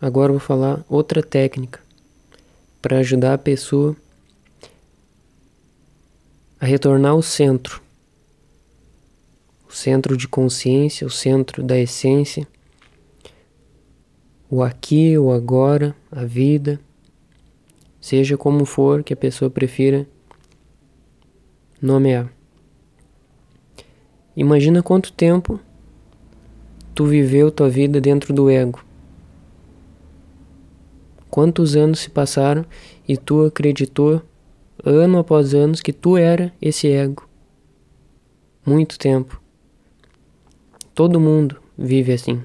agora vou falar outra técnica para ajudar a pessoa a retornar ao centro. O centro de consciência, o centro da essência, o aqui, o agora, a vida, seja como for que a pessoa prefira nomear. Imagina quanto tempo tu viveu tua vida dentro do ego. Quantos anos se passaram e tu acreditou, ano após ano, que tu era esse ego? Muito tempo. Todo mundo vive assim.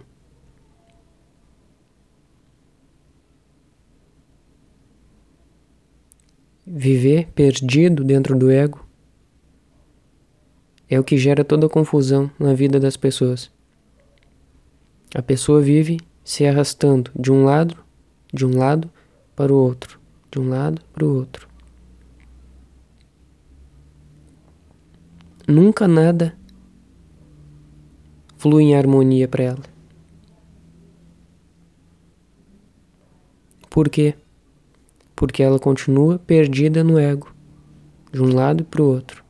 Viver perdido dentro do ego é o que gera toda a confusão na vida das pessoas. A pessoa vive se arrastando de um lado, de um lado para o outro, de um lado para o outro. Nunca nada flui em harmonia para ela. Por quê? Porque ela continua perdida no ego, de um lado para o outro.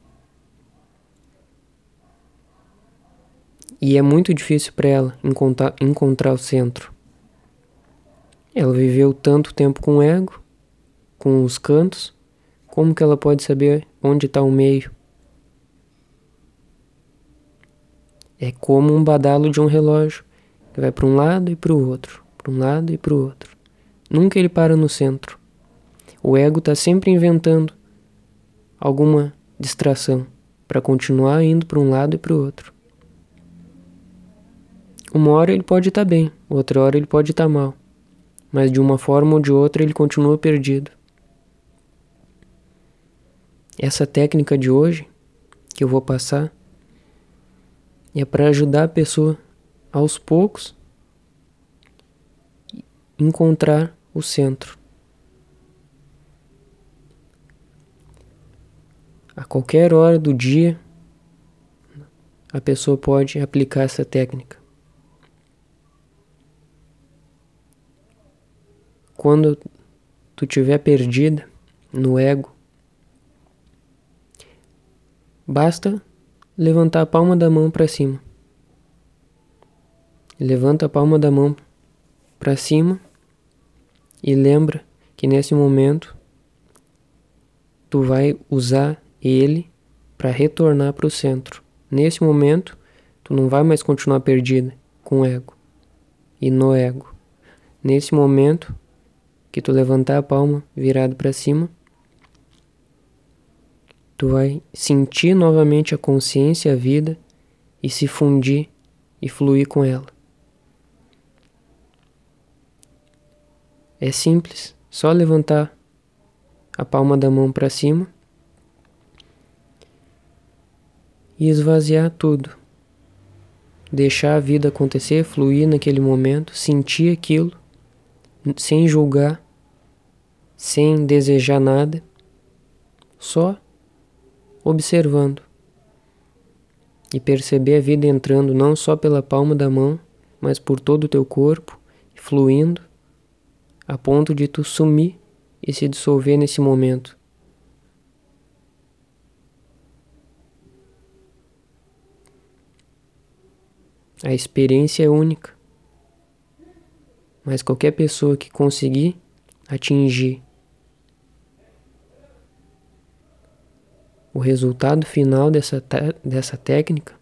E é muito difícil para ela encontrar, encontrar o centro. Ela viveu tanto tempo com o ego, com os cantos, como que ela pode saber onde está o meio? É como um badalo de um relógio, que vai para um lado e para o outro, para um lado e para o outro. Nunca ele para no centro. O ego está sempre inventando alguma distração para continuar indo para um lado e para o outro. Uma hora ele pode estar tá bem, outra hora ele pode estar tá mal, mas de uma forma ou de outra ele continua perdido. Essa técnica de hoje que eu vou passar é para ajudar a pessoa aos poucos encontrar o centro. A qualquer hora do dia, a pessoa pode aplicar essa técnica. Quando tu tiver perdida no ego, basta levantar a palma da mão para cima. Levanta a palma da mão para cima e lembra que nesse momento tu vai usar ele para retornar para o centro. Nesse momento, tu não vai mais continuar perdida com o ego e no ego. Nesse momento, que tu levantar a palma virado para cima, tu vai sentir novamente a consciência, a vida e se fundir e fluir com ela. É simples, só levantar a palma da mão para cima e esvaziar tudo. Deixar a vida acontecer, fluir naquele momento, sentir aquilo sem julgar, sem desejar nada, só observando e perceber a vida entrando não só pela palma da mão, mas por todo o teu corpo, fluindo, a ponto de tu sumir e se dissolver nesse momento. A experiência é única. Mas qualquer pessoa que conseguir atingir o resultado final dessa, dessa técnica,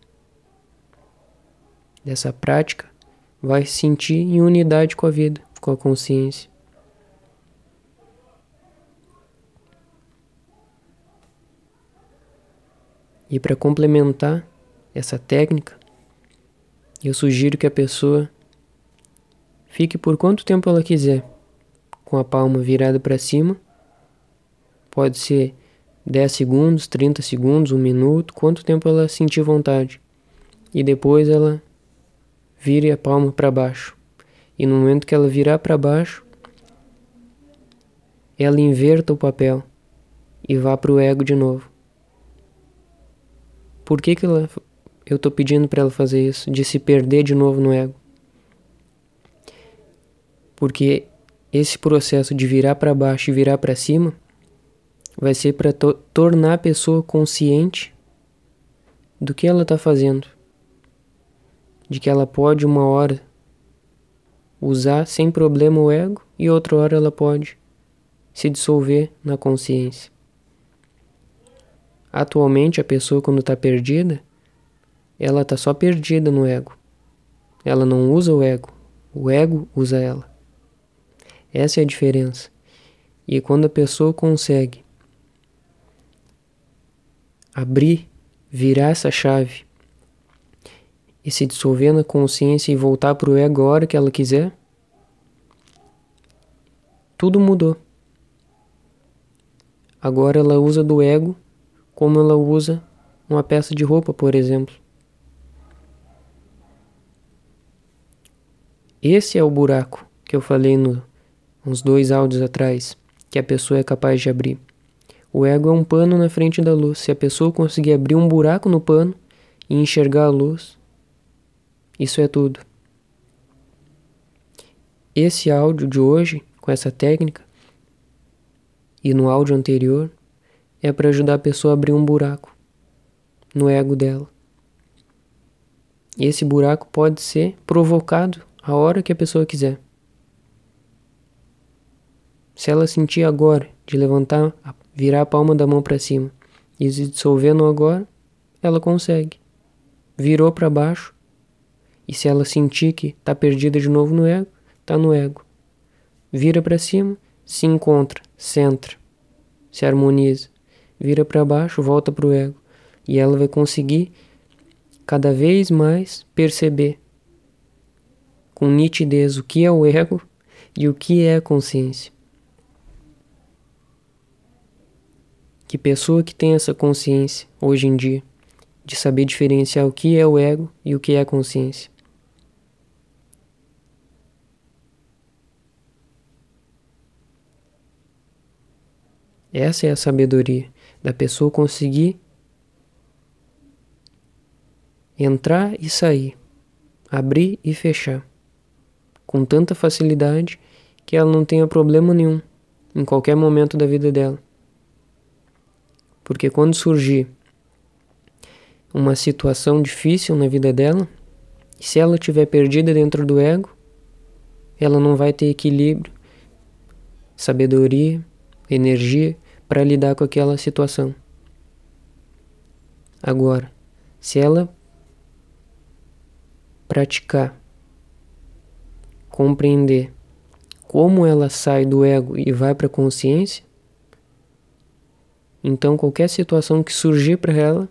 dessa prática, vai sentir em unidade com a vida, com a consciência. E para complementar essa técnica, eu sugiro que a pessoa Fique por quanto tempo ela quiser, com a palma virada para cima. Pode ser 10 segundos, 30 segundos, um minuto, quanto tempo ela sentir vontade. E depois ela vire a palma para baixo. E no momento que ela virar para baixo, ela inverta o papel e vá para o ego de novo. Por que, que ela, eu estou pedindo para ela fazer isso? De se perder de novo no ego. Porque esse processo de virar para baixo e virar para cima vai ser para to tornar a pessoa consciente do que ela está fazendo, de que ela pode uma hora usar sem problema o ego e outra hora ela pode se dissolver na consciência. Atualmente a pessoa quando está perdida, ela está só perdida no ego. Ela não usa o ego, o ego usa ela. Essa é a diferença. E quando a pessoa consegue abrir, virar essa chave e se dissolver na consciência e voltar para o ego a hora que ela quiser, tudo mudou. Agora ela usa do ego como ela usa uma peça de roupa, por exemplo. Esse é o buraco que eu falei no, uns dois áudios atrás, que a pessoa é capaz de abrir. O ego é um pano na frente da luz. Se a pessoa conseguir abrir um buraco no pano e enxergar a luz, isso é tudo. Esse áudio de hoje, com essa técnica, e no áudio anterior, é para ajudar a pessoa a abrir um buraco no ego dela. E esse buraco pode ser provocado a hora que a pessoa quiser. Se ela sentir agora de levantar, virar a palma da mão para cima e se dissolver no agora, ela consegue. Virou para baixo. E se ela sentir que está perdida de novo no ego, está no ego. Vira para cima, se encontra, centra, se harmoniza. Vira para baixo, volta para o ego. E ela vai conseguir cada vez mais perceber com nitidez o que é o ego e o que é a consciência. Que pessoa que tem essa consciência hoje em dia de saber diferenciar o que é o ego e o que é a consciência. Essa é a sabedoria da pessoa conseguir entrar e sair, abrir e fechar, com tanta facilidade que ela não tenha problema nenhum em qualquer momento da vida dela. Porque quando surgir uma situação difícil na vida dela, se ela estiver perdida dentro do ego, ela não vai ter equilíbrio, sabedoria, energia para lidar com aquela situação. Agora, se ela praticar, compreender como ela sai do ego e vai para a consciência, então, qualquer situação que surgir para ela,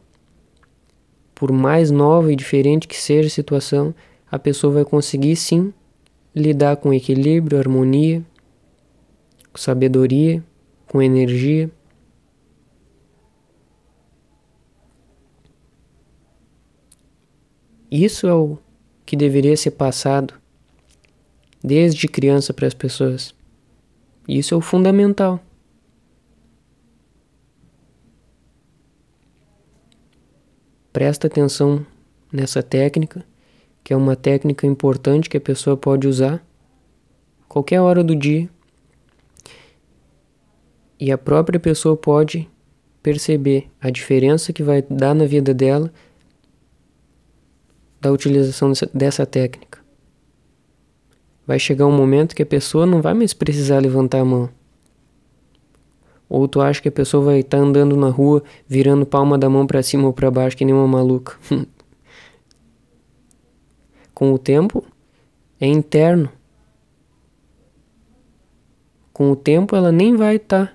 por mais nova e diferente que seja a situação, a pessoa vai conseguir sim lidar com equilíbrio, harmonia, com sabedoria, com energia. Isso é o que deveria ser passado desde criança para as pessoas. Isso é o fundamental. Presta atenção nessa técnica, que é uma técnica importante que a pessoa pode usar qualquer hora do dia. E a própria pessoa pode perceber a diferença que vai dar na vida dela da utilização dessa, técnica. Vai chegar um momento que a pessoa não vai mais precisar levantar a mão. Ou tu acha que a pessoa vai estar tá andando na rua, virando palma da mão para cima ou para baixo que nem uma maluca? Com o tempo, é interno. Com o tempo, ela nem vai estar tá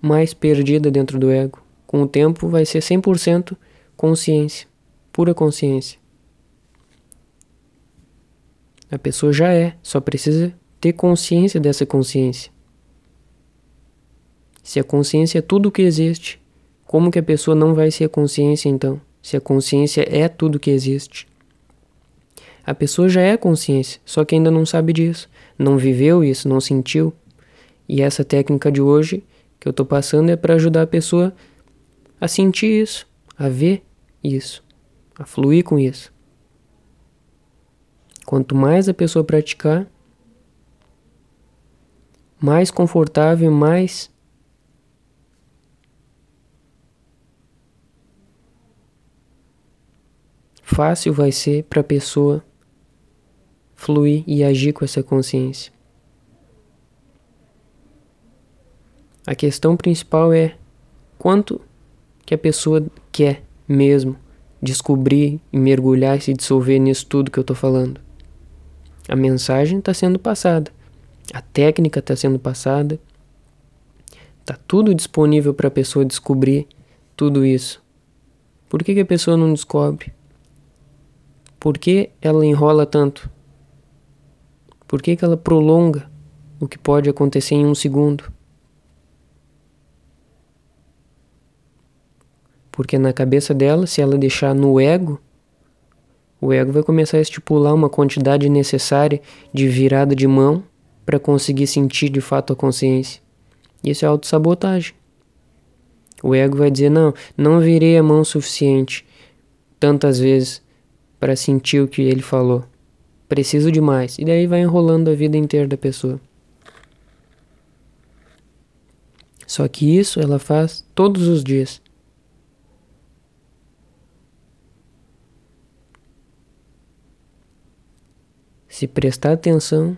mais perdida dentro do ego. Com o tempo, vai ser 100% consciência, pura consciência. A pessoa já é, só precisa ter consciência dessa consciência. Se a consciência é tudo o que existe, como que a pessoa não vai ser consciência então? Se a consciência é tudo o que existe. A pessoa já é consciência, só que ainda não sabe disso, não viveu isso, não sentiu. E essa técnica de hoje que eu estou passando é para ajudar a pessoa a sentir isso, a ver isso, a fluir com isso. Quanto mais a pessoa praticar, mais confortável, mais fácil vai ser para a pessoa fluir e agir com essa consciência. A questão principal é quanto que a pessoa quer mesmo descobrir e mergulhar e se dissolver nisso tudo que eu estou falando. A mensagem está sendo passada, a técnica está sendo passada, está tudo disponível para a pessoa descobrir tudo isso. Por que, que a pessoa não descobre? Por que ela enrola tanto? Por que, que ela prolonga o que pode acontecer em um segundo? Porque na cabeça dela, se ela deixar no ego, o ego vai começar a estipular uma quantidade necessária de virada de mão para conseguir sentir de fato a consciência. Isso é autossabotagem. O ego vai dizer: não, não virei a mão suficiente tantas vezes para sentir o que ele falou. Preciso de mais. E daí vai enrolando a vida inteira da pessoa. Só que isso ela faz todos os dias. Se prestar atenção,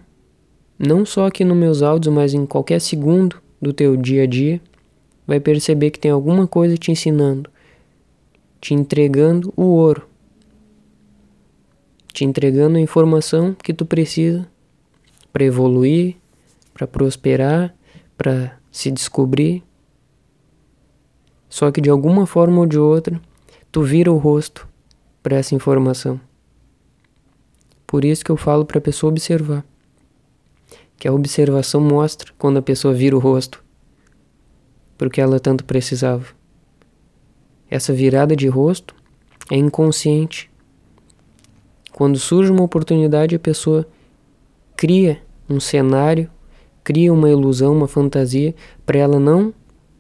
não só aqui nos meus áudios, mas em qualquer segundo do teu dia a dia, vai perceber que tem alguma coisa te ensinando, te entregando o ouro te entregando a informação que tu precisa para evoluir, para prosperar, para se descobrir. Só que de alguma forma ou de outra, tu vira o rosto para essa informação. Por isso que eu falo para a pessoa observar. Que a observação mostra quando a pessoa vira o rosto porque ela tanto precisava. Essa virada de rosto é inconsciente quando surge uma oportunidade, a pessoa cria um cenário, cria uma ilusão, uma fantasia, para ela não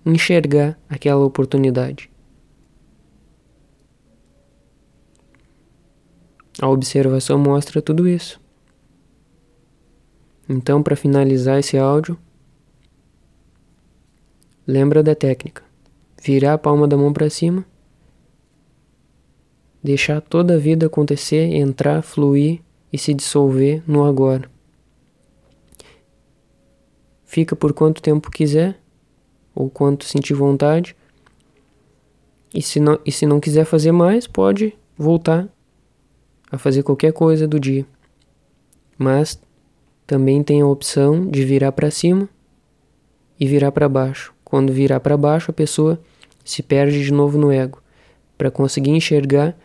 enxergar aquela oportunidade. A observação mostra tudo isso. Então, para finalizar esse áudio, lembra da técnica: virar a palma da mão para cima deixar toda a vida acontecer, entrar, fluir e se dissolver no agora. Fica por quanto tempo quiser, ou quanto sentir vontade. E se não, e se não quiser fazer mais, pode voltar a fazer qualquer coisa do dia. Mas também tem a opção de virar para cima e virar para baixo. Quando virar para baixo, a pessoa se perde de novo no ego, para conseguir enxergar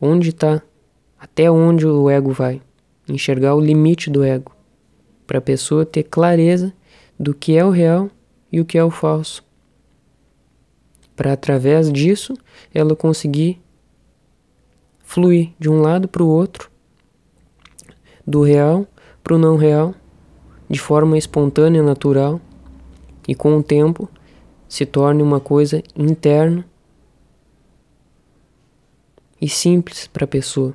onde está, até onde o ego vai, enxergar o limite do ego, para a pessoa ter clareza do que é o real e o que é o falso. Para através disso ela conseguir fluir de um lado para o outro, do real para o não real, de forma espontânea, natural, e com o tempo se torne uma coisa interna e simples para a pessoa.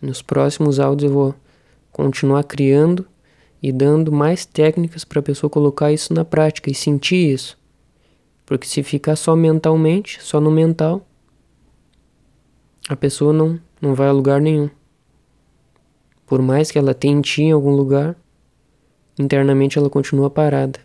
Nos próximos áudios eu vou continuar criando e dando mais técnicas para a pessoa colocar isso na prática e sentir isso. Porque se ficar só mentalmente, só no mental, a pessoa não, não vai a lugar nenhum. Por mais que ela tente ir em algum lugar, internamente ela continua parada.